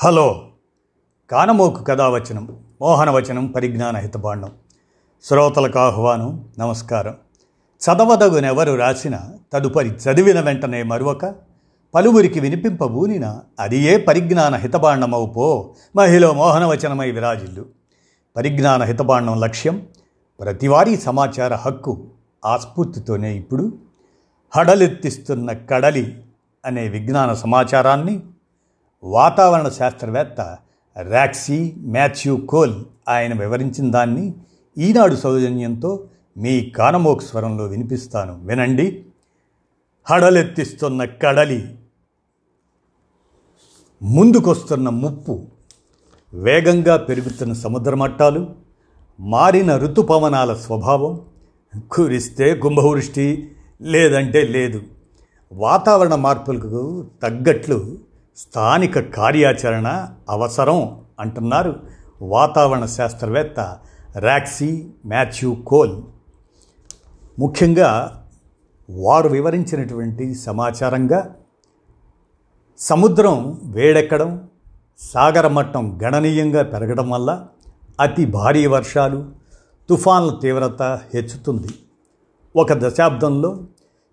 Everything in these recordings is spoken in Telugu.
హలో. కానమోకు కథావచనం మోహనవచనం పరిజ్ఞాన హితబాండం. శ్రోతలకు ఆహ్వానం నమస్కారం. చదవదగునెవరు రాసిన తదుపరి చదివిన వెంటనే మరొక పలువురికి వినిపింపబూనిన అది ఏ పరిజ్ఞాన హితబాండమవుపో మహిళ మోహనవచనమై విరాజిల్లు. పరిజ్ఞాన హితబాండం లక్ష్యం ప్రతివారీ సమాచార హక్కు ఆస్ఫూర్తితోనే ఇప్పుడు హడలెత్తిస్తున్న కడలి అనే విజ్ఞాన సమాచారాన్ని వాతావరణ శాస్త్రవేత్త ర్యాక్సీ మాథ్యూ కోల్ ఆయన వివరించిన దాన్ని ఈనాడు సౌజన్యంతో మీ కానమోక్ స్వరంలో వినిపిస్తాను. వినండి. హడలెత్తిస్తున్న కడలి ముందుకొస్తున్న ముప్పు వేగంగా పెరుగుతున్న సముద్ర మట్టాలు మారిన ఋతుపవనాల స్వభావం కురిస్తే కుంభవృష్టి లేదంటే లేదు. వాతావరణ మార్పులకు తగ్గట్లు స్థానిక కార్యాచరణ అవసరం అంటున్నారు వాతావరణ శాస్త్రవేత్త ర్యాక్సీ మాథ్యూ కోల్. ముఖ్యంగా వారు వివరించినటువంటి సమాచారంగా సముద్రం వేడెక్కడం సాగర మట్టం గణనీయంగా పెరగడం వల్ల అతి భారీ వర్షాలు తుఫాన్ల తీవ్రత హెచ్చుతుంది. ఒక దశాబ్దంలో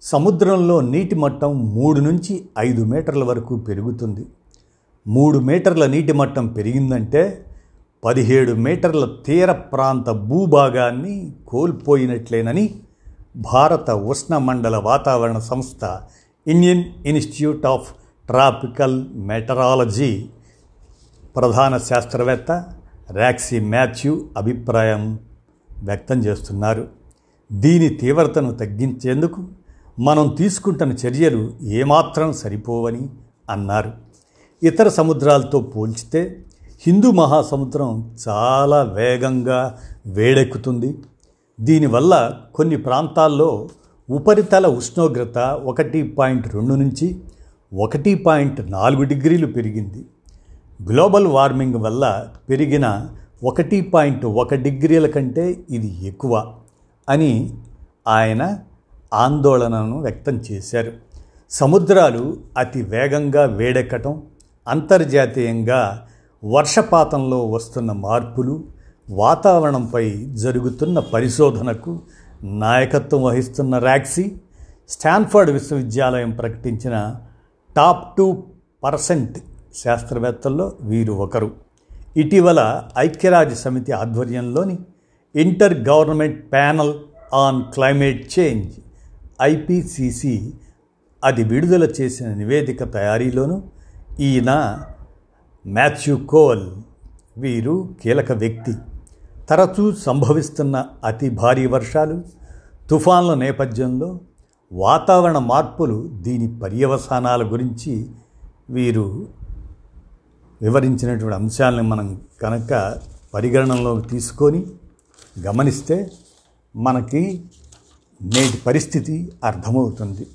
సముద్రంలో నీటి మట్టం మూడు నుంచి ఐదు మీటర్ల వరకు పెరుగుతుంది. మూడు మీటర్ల నీటి మట్టం పెరిగిందంటే పదిహేడు మీటర్ల తీర ప్రాంత భూభాగాన్ని కోల్పోయినట్లేనని భారత ఉష్ణమండల వాతావరణ సంస్థ Indian institute of tropical meteorology ప్రధాన శాస్త్రవేత్త ర్యాక్సీ మాథ్యూ అభిప్రాయం వ్యక్తం చేస్తున్నారు. దీని తీవ్రతను తగ్గించేందుకు మనం తీసుకుంటున్న చర్యలు ఏమాత్రం సరిపోవని అన్నారు. ఇతర సముద్రాలతో పోల్చితే హిందూ మహాసముద్రం చాలా వేగంగా వేడెక్కుతుంది. దీనివల్ల కొన్ని ప్రాంతాల్లో ఉపరితల ఉష్ణోగ్రత ఒకటి పాయింట్ రెండు నుంచి ఒకటి పాయింట్ నాలుగు డిగ్రీలు పెరిగింది. గ్లోబల్ వార్మింగ్ వల్ల పెరిగిన ఒకటి పాయింట్ ఒక డిగ్రీల కంటే ఇది ఎక్కువ అని ఆయన ఆందోళనను వ్యక్తం చేశారు. సముద్రాలు అతి వేగంగా వేడెక్కటం అంతర్జాతీయంగా వర్షపాతంలో వస్తున్న మార్పులు వాతావరణంపై జరుగుతున్న పరిశోధనకు నాయకత్వం వహిస్తున్న ర్యాక్సీ స్టాన్ఫర్డ్ విశ్వవిద్యాలయం ప్రకటించిన టాప్ టూ పర్సెంట్ శాస్త్రవేత్తల్లో వీరు ఒకరు. ఇటీవల ఐక్యరాజ్య సమితి ఆధ్వర్యంలోని inter government panel on climate change IPCC అది విడుదల చేసిన నివేదిక తయారీలోనూ ఈయన మాథ్యూ కోల్ వీరు కీలక వ్యక్తి. తరచూ సంభవిస్తున్న అతి భారీ వర్షాలు తుఫాన్ల నేపథ్యంలో వాతావరణ మార్పులు దీని పర్యవసానాల గురించి వీరు వివరించినటువంటి అంశాలను మనం కనుక పరిగణనలోకి తీసుకొని గమనిస్తే మనకి నేటి పరిస్థితి అర్థమవుతుంది.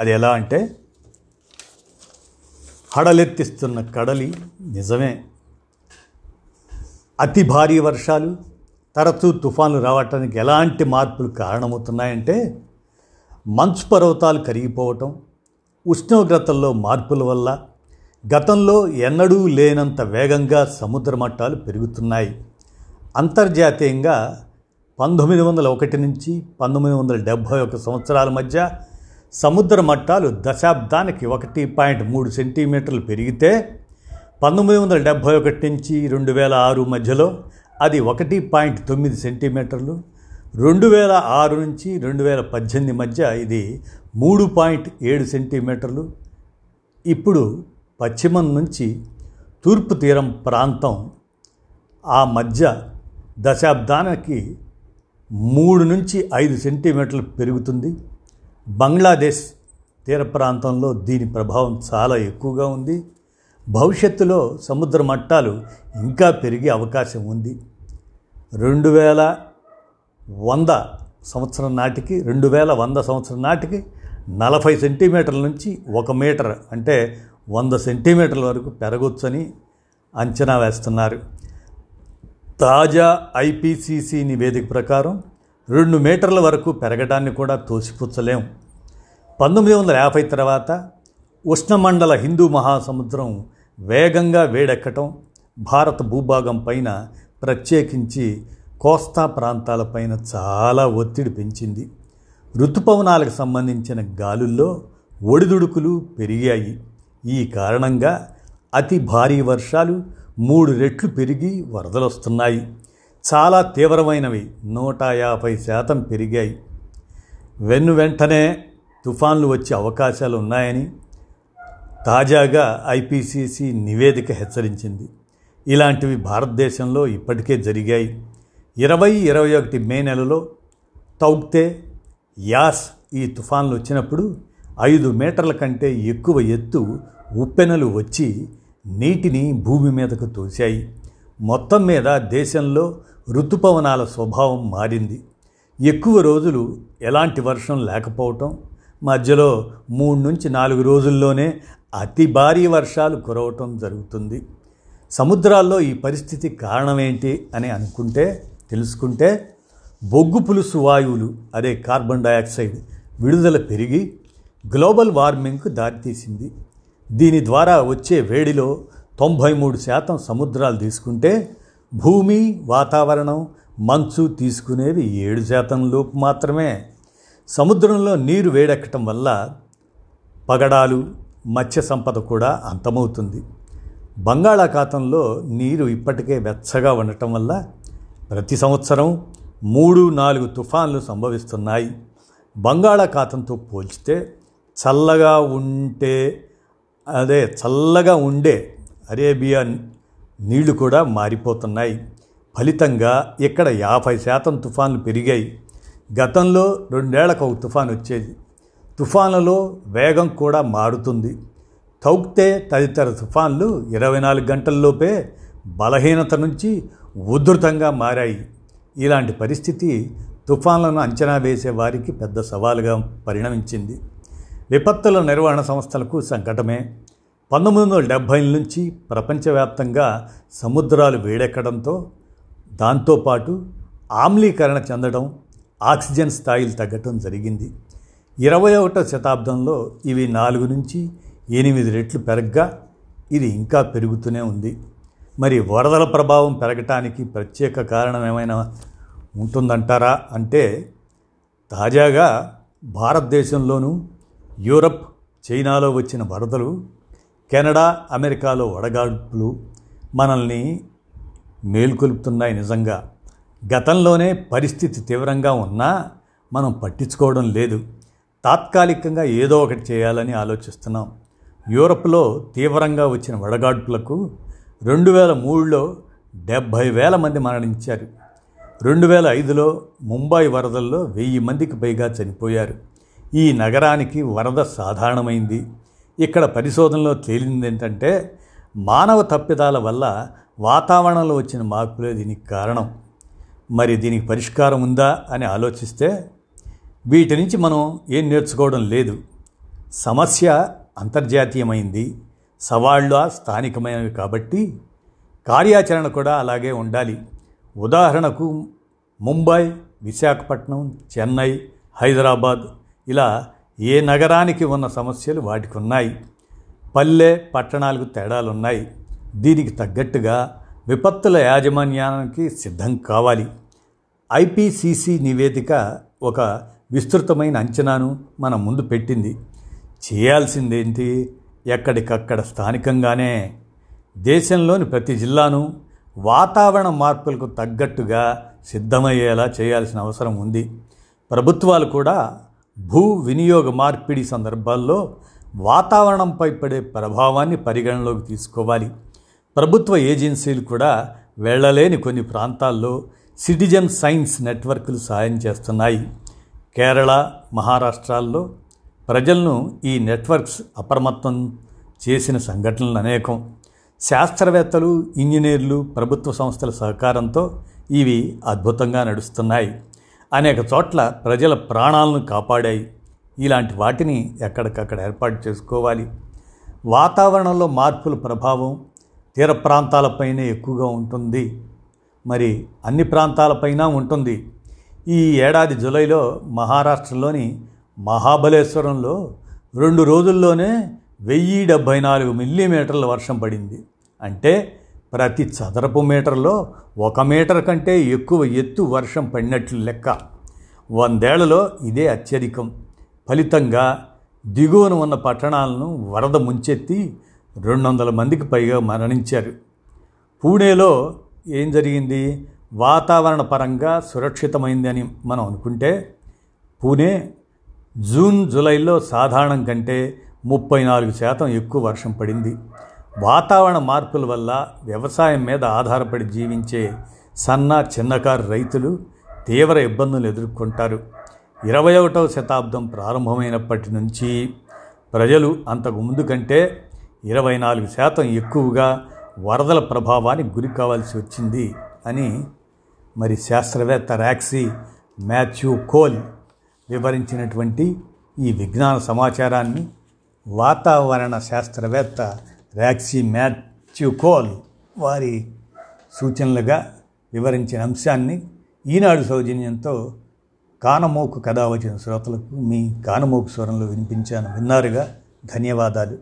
అది ఎలా అంటే హడలెత్తిస్తున్న కడలి నిజమే. అతి భారీ వర్షాలు తరచూ తుఫాన్లు రావటానికి ఎలాంటి మార్పులు కారణమవుతున్నాయంటే మంచు పర్వతాలు కరిగిపోవటం ఉష్ణోగ్రతల్లో మార్పుల వల్ల గతంలో ఎన్నడూ లేనంత వేగంగా సముద్ర మట్టాలు పెరుగుతున్నాయి. అంతర్జాతీయంగా పంతొమ్మిది వందల ఒకటి నుంచి పంతొమ్మిది వందల డెబ్భై ఒక సంవత్సరాల మధ్య సముద్ర మట్టాలు దశాబ్దానికి ఒకటి పాయింట్ మూడు సెంటీమీటర్లు పెరిగితే పంతొమ్మిది వందల డెబ్భై ఒకటి నుంచి రెండు వేల ఆరు మధ్యలో అది ఒకటి పాయింట్ తొమ్మిది సెంటీమీటర్లు రెండు వేల ఆరు నుంచి రెండు వేల పద్దెనిమిది మధ్య ఇది మూడు పాయింట్ ఏడు సెంటీమీటర్లు. ఇప్పుడు పశ్చిమం నుంచి తూర్పు తీరం ప్రాంతం ఆ మధ్య దశాబ్దానికి మూడు నుంచి ఐదు సెంటీమీటర్లు పెరుగుతుంది. బంగ్లాదేశ్ తీర ప్రాంతంలో దీని ప్రభావం చాలా ఎక్కువగా ఉంది. భవిష్యత్తులో సముద్ర మట్టాలు ఇంకా పెరిగే అవకాశం ఉంది. రెండు వేల వంద సంవత్సరం నాటికి రెండు వేల వంద సంవత్సరం నాటికి నలభై సెంటీమీటర్ల నుంచి ఒక మీటర్ అంటే వంద సెంటీమీటర్ల వరకు పెరగొచ్చని అంచనా వేస్తున్నారు. తాజా ఐపీసీసీ నివేదిక ప్రకారం రెండు మీటర్ల వరకు పెరగడాన్ని కూడా తోసిపుచ్చలేం. పంతొమ్మిది వందల యాభై తర్వాత ఉష్ణమండల హిందూ మహాసముద్రం వేగంగా వేడెక్కటం భారత భూభాగం పైన ప్రత్యేకించి కోస్తా ప్రాంతాలపైన చాలా ఒత్తిడి పెంచింది. ఋతుపవనాలకు సంబంధించిన గాలుల్లో ఒడిదుడుకులు పెరిగాయి. ఈ కారణంగా అతి భారీ వర్షాలు మూడు రెట్లు పెరిగి వరదలొస్తున్నాయి. చాలా తీవ్రమైనవి. నూట యాభై శాతం పెరిగాయి. వెన్ను వెంటనే తుఫాన్లు వచ్చే అవకాశాలు ఉన్నాయని తాజాగా ఐపీసీసీ నివేదిక హెచ్చరించింది. ఇలాంటివి భారతదేశంలో ఇప్పటికే జరిగాయి. ఇరవై ఇరవై ఒకటి మే నెలలో తౌక్తే యాస్ ఈ తుఫాన్లు వచ్చినప్పుడు ఐదు మీటర్ల కంటే ఎక్కువ ఎత్తు ఉప్పెనలు వచ్చి నీటిని భూమి మీదకు తోశాయి. మొత్తం మీద దేశంలో ఋతుపవనాల స్వభావం మారింది. ఎక్కువ రోజులు ఎలాంటి వర్షం లేకపోవటం మధ్యలో మూడు నుంచి నాలుగు రోజుల్లోనే అతి భారీ వర్షాలు కురవటం జరుగుతుంది. సముద్రాల్లో ఈ పరిస్థితి కారణమేంటి అని అనుకుంటే తెలుసుకుంటే బొగ్గు పులుసు వాయువులు అదే కార్బన్ డయాక్సైడ్ విడుదల పెరిగి గ్లోబల్ వార్మింగ్కు దారితీసింది. దీని ద్వారా వచ్చే వేడిలో తొంభై మూడు శాతం సముద్రాలు తీసుకుంటే భూమి వాతావరణం మంచు తీసుకునేవి ఏడు శాతం లోపు మాత్రమే. సముద్రంలో నీరు వేడెక్కటం వల్ల పగడాలు మత్స్య సంపద కూడా అంతమవుతుంది. బంగాళాఖాతంలో నీరు ఇప్పటికే వెచ్చగా ఉండటం వల్ల ప్రతి సంవత్సరం మూడు నాలుగు తుఫాన్లు సంభవిస్తున్నాయి. బంగాళాఖాతంతో పోల్చితే చల్లగా ఉంటే అదే చల్లగా ఉండే అరేబియా నీళ్ళు కూడా మారిపోతున్నాయి. ఫలితంగా ఇక్కడ యాభై శాతం తుఫాన్లు పెరిగాయి. గతంలో రెండేళ్ళకు ఒక తుఫాన్ వచ్చేది. తుఫాన్లలో వేగం కూడా మారుతుంది. తౌక్తే తదితర తుఫాన్లు ఇరవై నాలుగు గంటల్లోపే బలహీనత నుంచి ఉధృతంగా మారాయి. ఇలాంటి పరిస్థితి తుఫాన్లను అంచనా వేసే వారికి పెద్ద సవాలుగా పరిణమించింది. విపత్తుల నిర్వహణ సంస్థలకు సంకటమే. పంతొమ్మిది వందల డెబ్భై నుంచి ప్రపంచవ్యాప్తంగా సముద్రాలు వేడెక్కడంతో దాంతోపాటు ఆమ్లీకరణ చెందడం ఆక్సిజన్ స్థాయిలు తగ్గటం జరిగింది. ఇరవై ఒకటో శతాబ్దంలో ఇవి నాలుగు నుంచి ఎనిమిది రెట్లు పెరగ్గా ఇది ఇంకా పెరుగుతూనే ఉంది. మరి వరదల ప్రభావం పెరగటానికి ప్రత్యేక కారణం ఏమైనా ఉంటుందంటారా? అంటే తాజాగా భారతదేశంలోనూ యూరప్ చైనాలో వచ్చిన వరదలు కెనడా అమెరికాలో వడగాడ్పులు మనల్ని మేల్కొలుపుతున్నాయి నిజంగా. గతంలోనే పరిస్థితి తీవ్రంగా ఉన్నా మనం పట్టించుకోవడం లేదు. తాత్కాలికంగా ఏదో ఒకటి చేయాలని ఆలోచిస్తున్నాం. యూరప్లో తీవ్రంగా వచ్చిన వడగాడ్పులకు రెండు వేల మూడులో డెబ్భై వేల మంది మరణించారు. రెండు వేల ఐదులో ముంబై వరదల్లో వెయ్యి మందికి పైగా చనిపోయారు. ఈ నగరానికి వరద సాధారణమైంది. ఇక్కడ పరిశోధనలో తేలింది ఏంటంటే మానవ తప్పిదాల వల్ల వాతావరణంలో వచ్చిన మార్పులే దీనికి కారణం. మరి దీనికి పరిష్కారం ఉందా అని ఆలోచిస్తే వీటి నుంచి మనం ఏం నేర్చుకోవడం లేదు. సమస్య అంతర్జాతీయమైంది. సవాళ్ళు స్థానికమైనవి కాబట్టి కార్యాచరణ కూడా అలాగే ఉండాలి. ఉదాహరణకు ముంబై విశాఖపట్నం చెన్నై హైదరాబాద్ ఇలా ఏ నగరానికి ఉన్న సమస్యలు వాటికి ఉన్నాయి పల్లె పట్టణాలకు తేడాలు ఉన్నాయి దీనికి తగ్గట్టుగా విపత్తుల యాజమాన్యానికి సిద్ధం కావాలి. ఐపీసీసీ నివేదిక ఒక విస్తృతమైన అంచనాను మన ముందు పెట్టింది. చేయాల్సిందేంటి? ఎక్కడికక్కడ స్థానికంగానే. దేశంలోని ప్రతి జిల్లాను వాతావరణ మార్పులకు తగ్గట్టుగా సిద్ధమయ్యేలా చేయాల్సిన అవసరం ఉంది. ప్రభుత్వాలు కూడా భూ వినియోగ మార్పిడి సందర్భాల్లో వాతావరణంపై పడే ప్రభావాన్ని పరిగణలోకి తీసుకోవాలి. ప్రభుత్వ ఏజెన్సీలు కూడా వెళ్ళలేని కొన్ని ప్రాంతాల్లో సిటిజన్ సైన్స్ నెట్వర్క్లు సాయం చేస్తున్నాయి. కేరళ మహారాష్ట్రాల్లో ప్రజలను ఈ నెట్వర్క్స్ అప్రమత్తం చేసిన సంఘటనలు అనేకం. శాస్త్రవేత్తలు ఇంజనీర్లు ప్రభుత్వ సంస్థల సహకారంతో ఇవి అద్భుతంగా నడుస్తున్నాయి. అనేక చోట్ల ప్రజల ప్రాణాలను కాపాడాయి. ఇలాంటి వాటిని ఎక్కడికక్కడ ఏర్పాటు చేసుకోవాలి. వాతావరణంలో మార్పుల ప్రభావం తీర ప్రాంతాలపైనే ఎక్కువగా ఉంటుంది. మరి అన్ని ప్రాంతాలపైన ఉంటుంది. ఈ ఏడాది జూలైలో మహారాష్ట్రలోని మహాబలేశ్వరంలో రెండు రోజుల్లోనే వెయ్యి డెబ్భై నాలుగు మిల్లీమీటర్ల వర్షం పడింది. అంటే ప్రతి చదరపు మీటర్లో ఒక మీటర్ కంటే ఎక్కువ ఎత్తు వర్షం పడినట్లు లెక్క. వందేళ్ళలో ఇదే అత్యధికం. ఫలితంగా దిగువన ఉన్న పట్టణాలను వరద ముంచెత్తి రెండు వందల మందికి పైగా మరణించారు. పూణేలో ఏం జరిగింది? వాతావరణ పరంగా సురక్షితమైందని మనం అనుకుంటే పూణే జూన్ జూలైలో సాధారణం కంటే ముప్పై నాలుగు శాతం ఎక్కువ వర్షం పడింది. వాతావరణ మార్పుల వల్ల వ్యవసాయం మీద ఆధారపడి జీవించే సన్న చిన్నకారు రైతులు తీవ్ర ఇబ్బందులు ఎదుర్కొంటారు. ఇరవై ఒకటవ శతాబ్దం ప్రారంభమైనప్పటి నుంచి ప్రజలు అంతకు ముందు కంటే ఇరవై నాలుగు శాతం ఎక్కువగా వరదల ప్రభావానికి గురి కావాల్సి వచ్చింది అని మరి శాస్త్రవేత్త ర్యాక్సీ మాథ్యూ కోల్ వివరించినటువంటి ఈ విజ్ఞాన సమాచారాన్ని వాతావరణ శాస్త్రవేత్త వ్యాక్సీ మ్యాథ్యూ కోల్ వారి సూచనలుగా వివరించిన అంశాన్ని ఈనాడు సౌజన్యంతో కానమోకు కథ వచ్చిన శ్రోతలకు మీ కానమోకు స్వరంలో వినిపించాను. విన్నారుగా? ధన్యవాదాలు.